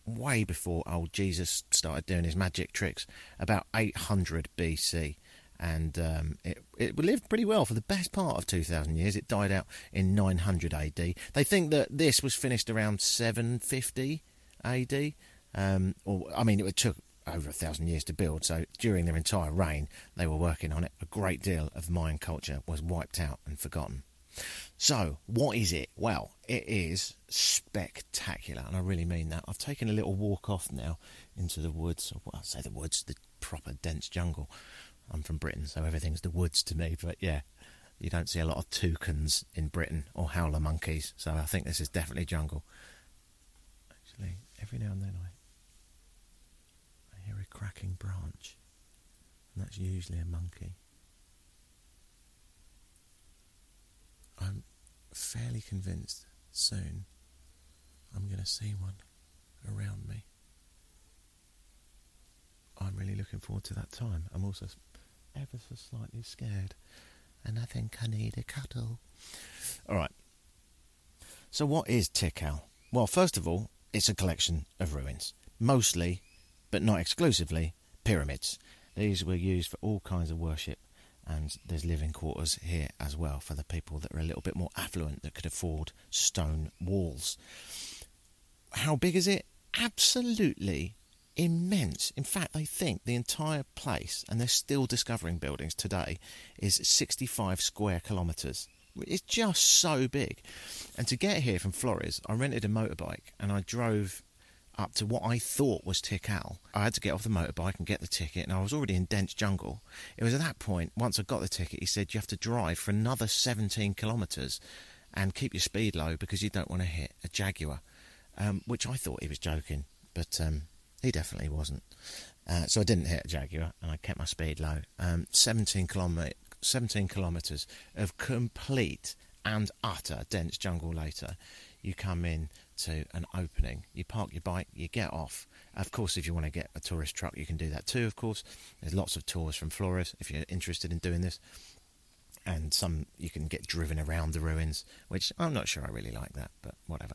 way before old Jesus started doing his magic tricks, about 800 BC. And um, it, it lived pretty well for the best part of 2,000 years. It died out in 900 AD. They think that this was finished around 750 AD. Um, or, I mean, it took over a thousand years to build, so during their entire reign, they were working on it. A great deal of Mayan culture was wiped out and forgotten. So, what is it? Well, it is spectacular, and I really mean that. I've taken a little walk off now into the woods. Well, I say the woods, the proper dense jungle. I'm from Britain, so everything's the woods to me. But yeah, you don't see a lot of toucans in Britain or howler monkeys, so I think this is definitely jungle. Actually, every now and then I, I hear a cracking branch, and that's usually a monkey. I'm fairly convinced soon I'm going to see one around me. I'm really looking forward to that time. I'm also ever so slightly scared, and I think I need a cuddle. All right. So, what is Tikal? Well, first of all, it's a collection of ruins, mostly, but not exclusively, pyramids. These were used for all kinds of worship and there's living quarters here as well for the people that are a little bit more affluent that could afford stone walls. How big is it? Absolutely immense. In fact, they think the entire place, and they're still discovering buildings today, is 65 square kilometres. It's just so big. And to get here from Flores, I rented a motorbike and I drove up to what I thought was Tikal. I had to get off the motorbike and get the ticket, and I was already in dense jungle. It was at that point, once I got the ticket, he said you have to drive for another 17 kilometres and keep your speed low because you don't want to hit a Jaguar, um, which I thought he was joking, but um, he definitely wasn't. Uh, so I didn't hit a Jaguar and I kept my speed low. Um, 17, kilomet- 17 kilometres of complete and utter dense jungle later. You come in to an opening. You park your bike, you get off. Of course, if you want to get a tourist truck, you can do that too, of course. There's lots of tours from Flores if you're interested in doing this. And some you can get driven around the ruins, which I'm not sure I really like that, but whatever.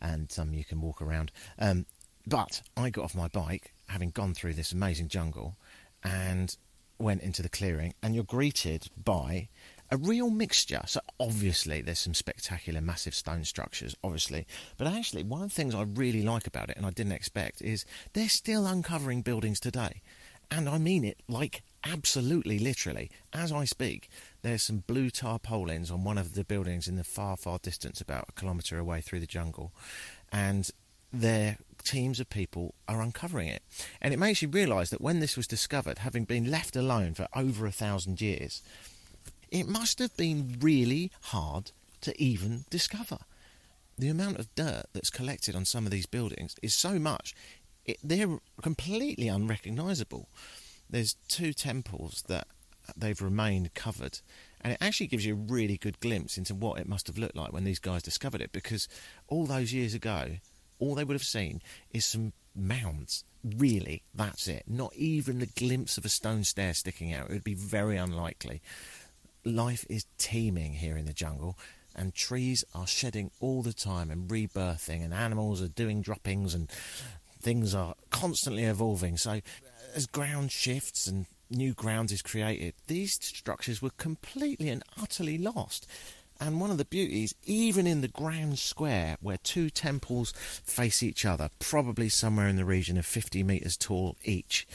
And some you can walk around. Um, but I got off my bike, having gone through this amazing jungle, and went into the clearing, and you're greeted by a real mixture. So obviously there's some spectacular massive stone structures, obviously. But actually one of the things I really like about it and I didn't expect is they're still uncovering buildings today. And I mean it like absolutely literally. As I speak, there's some blue tarpaulins on one of the buildings in the far, far distance, about a kilometre away through the jungle. And their teams of people are uncovering it. And it makes you realise that when this was discovered, having been left alone for over a thousand years, it must have been really hard to even discover. The amount of dirt that's collected on some of these buildings is so much, it, they're completely unrecognisable. There's two temples that they've remained covered, and it actually gives you a really good glimpse into what it must have looked like when these guys discovered it because all those years ago, all they would have seen is some mounds. Really, that's it. Not even the glimpse of a stone stair sticking out. It would be very unlikely life is teeming here in the jungle, and trees are shedding all the time and rebirthing, and animals are doing droppings, and things are constantly evolving. So, as ground shifts and new ground is created, these structures were completely and utterly lost. And one of the beauties, even in the grand square where two temples face each other, probably somewhere in the region of 50 metres tall each,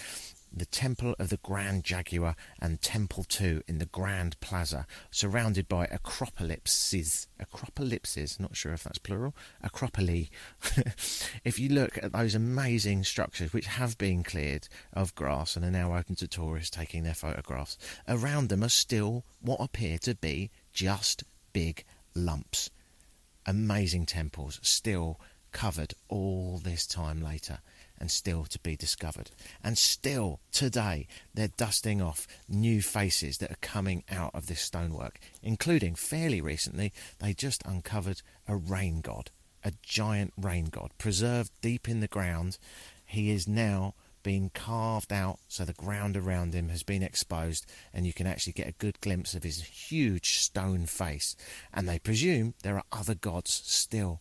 the Temple of the Grand Jaguar and Temple 2 in the Grand Plaza, surrounded by acropolypses. Acropolypses, not sure if that's plural. Acropoli. <laughs> if you look at those amazing structures which have been cleared of grass and are now open to tourists taking their photographs, around them are still what appear to be just big lumps. Amazing temples, still covered all this time later and still to be discovered. And still today, they're dusting off new faces that are coming out of this stonework, including fairly recently, they just uncovered a rain god, a giant rain god, preserved deep in the ground. He is now being carved out so the ground around him has been exposed and you can actually get a good glimpse of his huge stone face and they presume there are other gods still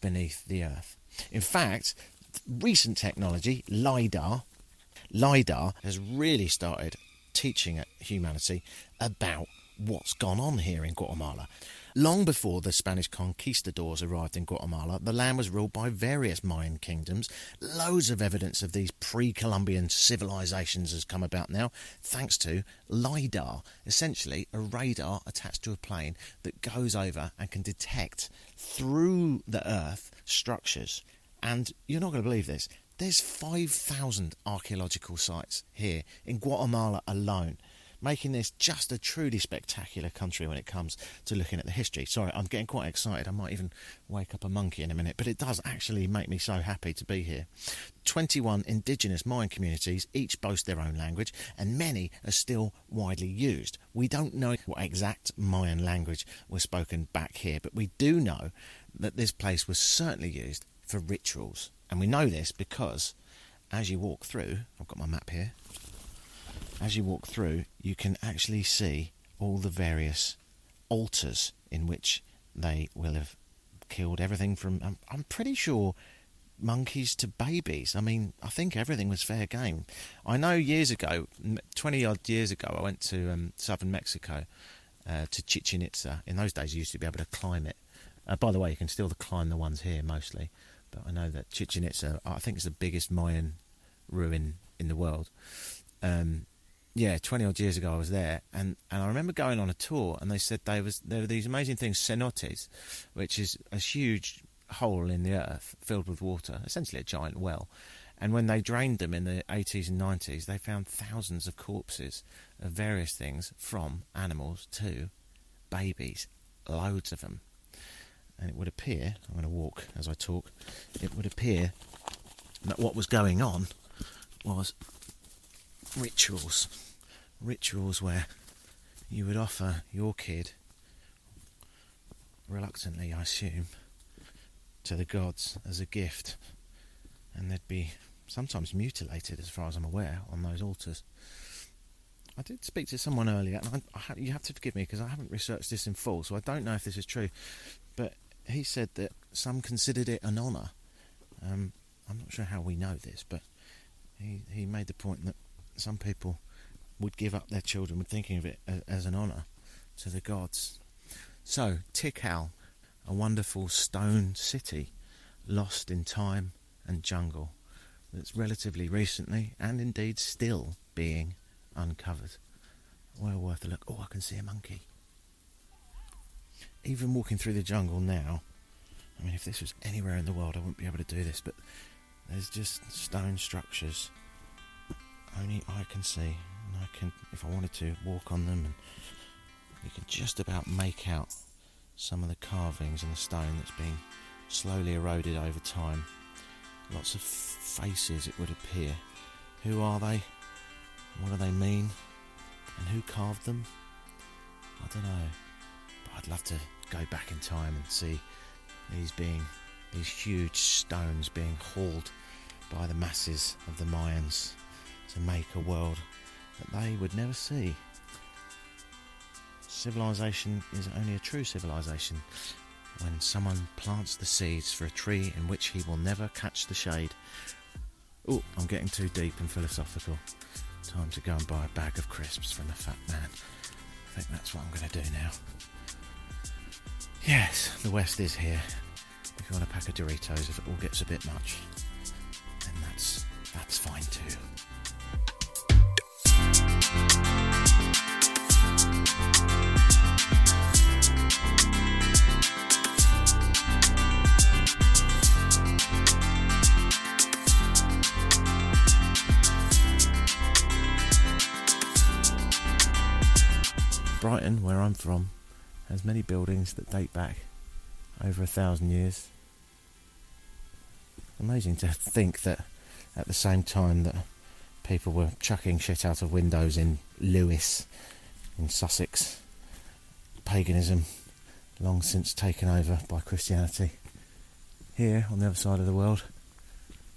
beneath the earth in fact recent technology, LIDAR, LIDAR has really started teaching humanity about what's gone on here in Guatemala. Long before the Spanish conquistadors arrived in Guatemala, the land was ruled by various Mayan kingdoms. Loads of evidence of these pre Columbian civilizations has come about now, thanks to LIDAR, essentially a radar attached to a plane that goes over and can detect through the earth structures and you're not going to believe this. There's 5,000 archaeological sites here in Guatemala alone, making this just a truly spectacular country when it comes to looking at the history. Sorry, I'm getting quite excited. I might even wake up a monkey in a minute, but it does actually make me so happy to be here. 21 indigenous Mayan communities each boast their own language, and many are still widely used. We don't know what exact Mayan language was spoken back here, but we do know that this place was certainly used for rituals. And we know this because as you walk through, I've got my map here, as you walk through, you can actually see all the various altars in which they will have killed everything from, I'm, I'm pretty sure, monkeys to babies. I mean, I think everything was fair game. I know years ago, 20 odd years ago, I went to um, southern Mexico uh, to Chichen Itza. In those days, you used to be able to climb it. Uh, by the way, you can still climb the ones here mostly, but I know that Chichen Itza, I think is the biggest Mayan ruin in the world. Um, yeah, 20 odd years ago I was there, and, and I remember going on a tour, and they said they was there were these amazing things, cenotes, which is a huge hole in the earth filled with water, essentially a giant well. And when they drained them in the 80s and 90s, they found thousands of corpses of various things from animals to babies, loads of them. And it would appear, I'm going to walk as I talk, it would appear that what was going on was rituals. Rituals where you would offer your kid, reluctantly, I assume, to the gods as a gift, and they'd be sometimes mutilated, as far as I'm aware, on those altars. I did speak to someone earlier, and I, I, you have to forgive me because I haven't researched this in full, so I don't know if this is true. But he said that some considered it an honour. Um, I'm not sure how we know this, but he he made the point that some people would give up their children, thinking of it as an honour to the gods. So Tikal a wonderful stone city lost in time and jungle that's relatively recently and indeed still being uncovered. Well worth a look. Oh, I can see a monkey. Even walking through the jungle now, I mean, if this was anywhere in the world, I wouldn't be able to do this, but there's just stone structures only I can see. And I can, if I wanted to, walk on them, and you can just about make out some of the carvings in the stone that's been slowly eroded over time. Lots of faces, it would appear. Who are they? What do they mean? And who carved them? I don't know. But I'd love to go back in time and see these being these huge stones being hauled by the masses of the Mayans to make a world that they would never see civilization is only a true civilization when someone plants the seeds for a tree in which he will never catch the shade. Oh, I'm getting too deep and philosophical. Time to go and buy a bag of crisps from the fat man. I think that's what I'm going to do now. Yes, the West is here. If you want a pack of Doritos, if it all gets a bit much, then that's that's fine too. Brighton, where I'm from, has many buildings that date back over a thousand years. Amazing to think that at the same time that people were chucking shit out of windows in Lewes, in Sussex, paganism long since taken over by Christianity. Here, on the other side of the world,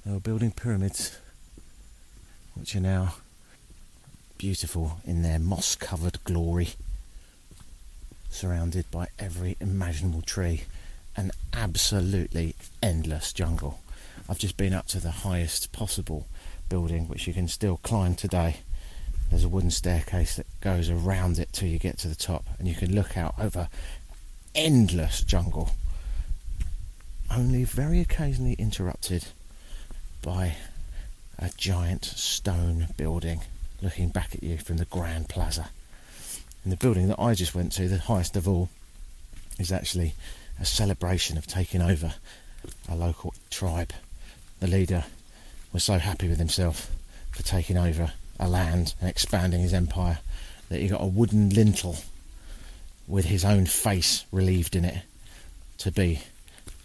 they were building pyramids, which are now beautiful in their moss covered glory surrounded by every imaginable tree, an absolutely endless jungle. I've just been up to the highest possible building, which you can still climb today. There's a wooden staircase that goes around it till you get to the top, and you can look out over endless jungle, only very occasionally interrupted by a giant stone building looking back at you from the Grand Plaza. And the building that I just went to, the highest of all, is actually a celebration of taking over a local tribe. The leader was so happy with himself for taking over a land and expanding his empire that he got a wooden lintel with his own face relieved in it to be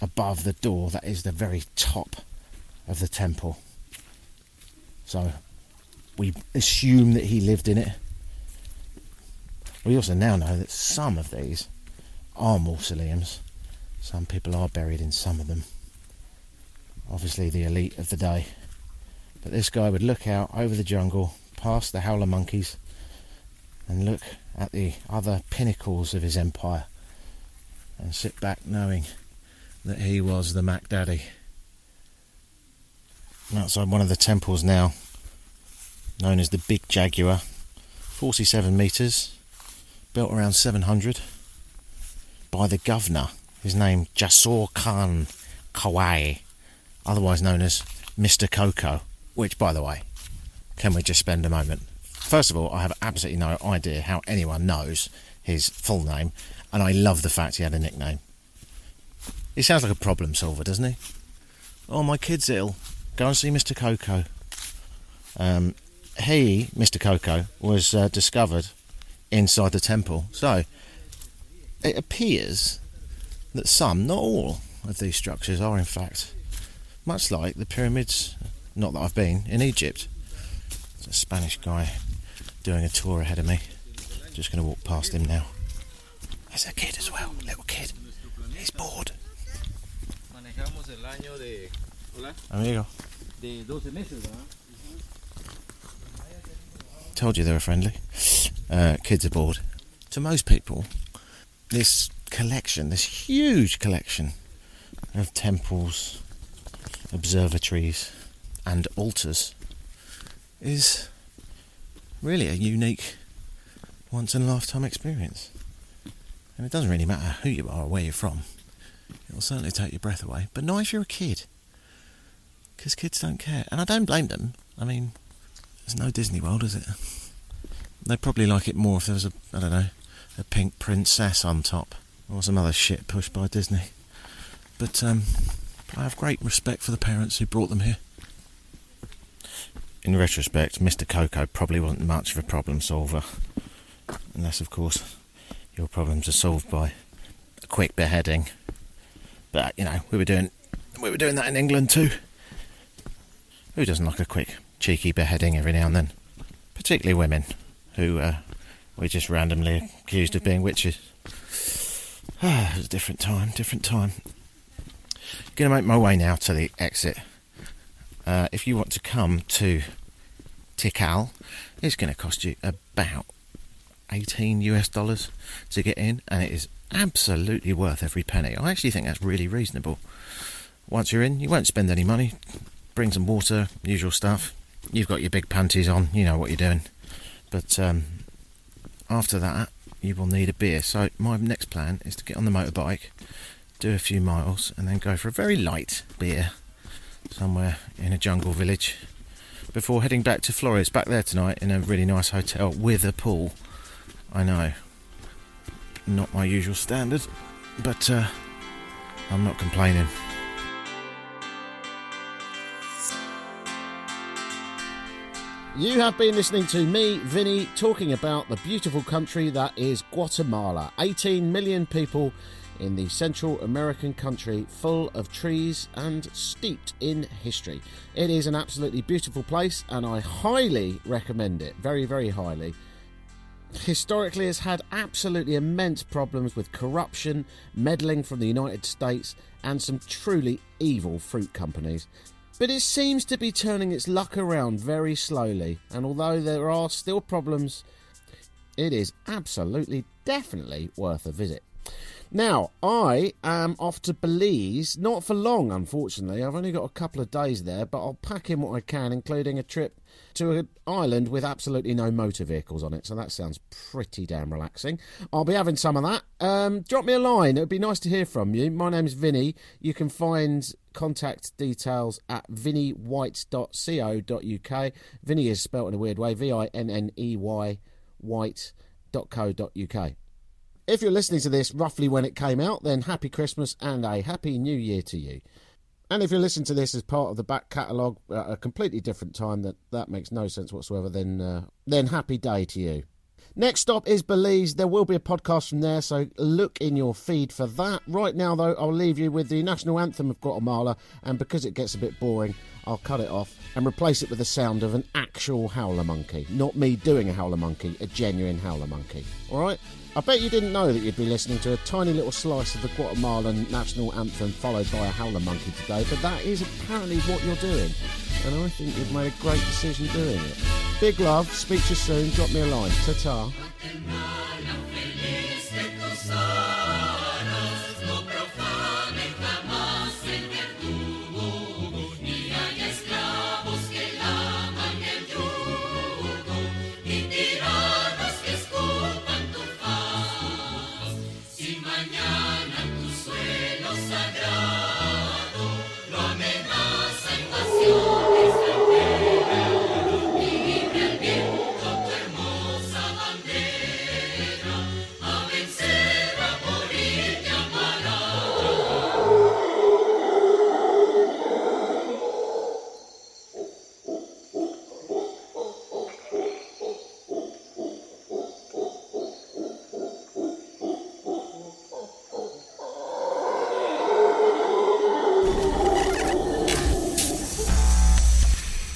above the door that is the very top of the temple. So we assume that he lived in it we also now know that some of these are mausoleums. Some people are buried in some of them. Obviously, the elite of the day. But this guy would look out over the jungle, past the howler monkeys, and look at the other pinnacles of his empire and sit back knowing that he was the Mac Daddy. outside one of the temples now, known as the Big Jaguar. 47 metres, built around 700 by the governor. His name Jasaw Chan K'awiil, otherwise known as Mr. Coco. Which, by the way, can we just spend a moment? First of all, I have absolutely no idea how anyone knows his full name, and I love the fact he had a nickname. He sounds like a problem solver, doesn't he? Oh, my kid's ill. Go and see Mr. Coco. Um, he, Mr. Coco, was uh, discovered inside the temple. So, it appears that some, not all, of these structures are in fact much like the pyramids, not that I've been, in Egypt. There's a Spanish guy doing a tour ahead of me. Just going to walk past him now. There's a kid as well, little kid. He's bored. Manejamos el año de, Amigo. de 12 meses, ¿verdad? Told you they were friendly. Uh, kids are bored. To most people, this collection, this huge collection of temples, observatories, and altars is really a unique once in a lifetime experience. And it doesn't really matter who you are or where you're from, it'll certainly take your breath away. But not if you're a kid, because kids don't care. And I don't blame them. I mean, there's no Disney World, is it? They'd probably like it more if there was a, I don't know, a pink princess on top, or some other shit pushed by Disney. But um, I have great respect for the parents who brought them here. In retrospect, Mr. Coco probably wasn't much of a problem solver, unless, of course, your problems are solved by a quick beheading. But you know, we were doing we were doing that in England too. Who doesn't like a quick, cheeky beheading every now and then? Particularly women, who uh, were just randomly accused of being witches. <sighs> Ah, it was a different time, different time. To make my way now to the exit. Uh, if you want to come to Tikal, it's going to cost you about 18 US dollars to get in, and it is absolutely worth every penny. I actually think that's really reasonable. Once you're in, you won't spend any money. Bring some water, usual stuff. You've got your big panties on, you know what you're doing. But um, after that, you will need a beer. So my next plan is to get on the motorbike, do a few miles, and then go for a very light beer somewhere in a jungle village before heading back to Flores. Back there tonight in a really nice hotel with a pool. I know, not my usual standard, but uh, I'm not complaining. You have been listening to me, Vinny, talking about the beautiful country that is Guatemala. 18 million people in the Central American country full of trees and steeped in history. It is an absolutely beautiful place and I highly recommend it. Very, very highly. Historically, has had absolutely immense problems with corruption, meddling from the United States, and some truly evil fruit companies. But it seems to be turning its luck around very slowly, and although there are still problems, it is absolutely, definitely worth a visit. Now, I am off to Belize, not for long, unfortunately. I've only got a couple of days there, but I'll pack in what I can, including a trip to an island with absolutely no motor vehicles on it. So that sounds pretty damn relaxing. I'll be having some of that. Um, drop me a line. It would be nice to hear from you. My name's Vinny. You can find contact details at vinneywhite.co.uk. Vinny is spelt in a weird way V I N N E Y white.co.uk. If you're listening to this roughly when it came out, then happy Christmas and a happy new year to you. And if you're listening to this as part of the back catalogue at a completely different time, that that makes no sense whatsoever. Then, uh, then happy day to you. Next stop is Belize. There will be a podcast from there, so look in your feed for that. Right now, though, I'll leave you with the national anthem of Guatemala, and because it gets a bit boring, I'll cut it off and replace it with the sound of an actual howler monkey. Not me doing a howler monkey, a genuine howler monkey. Alright? I bet you didn't know that you'd be listening to a tiny little slice of the Guatemalan national anthem followed by a howler monkey today, but that is apparently what you're doing. And I think you've made a great decision doing it. Big love, speak to you soon, drop me a line. Ta ta.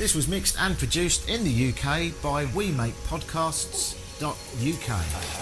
This was mixed and produced in the UK by WeMakePodcasts.uk.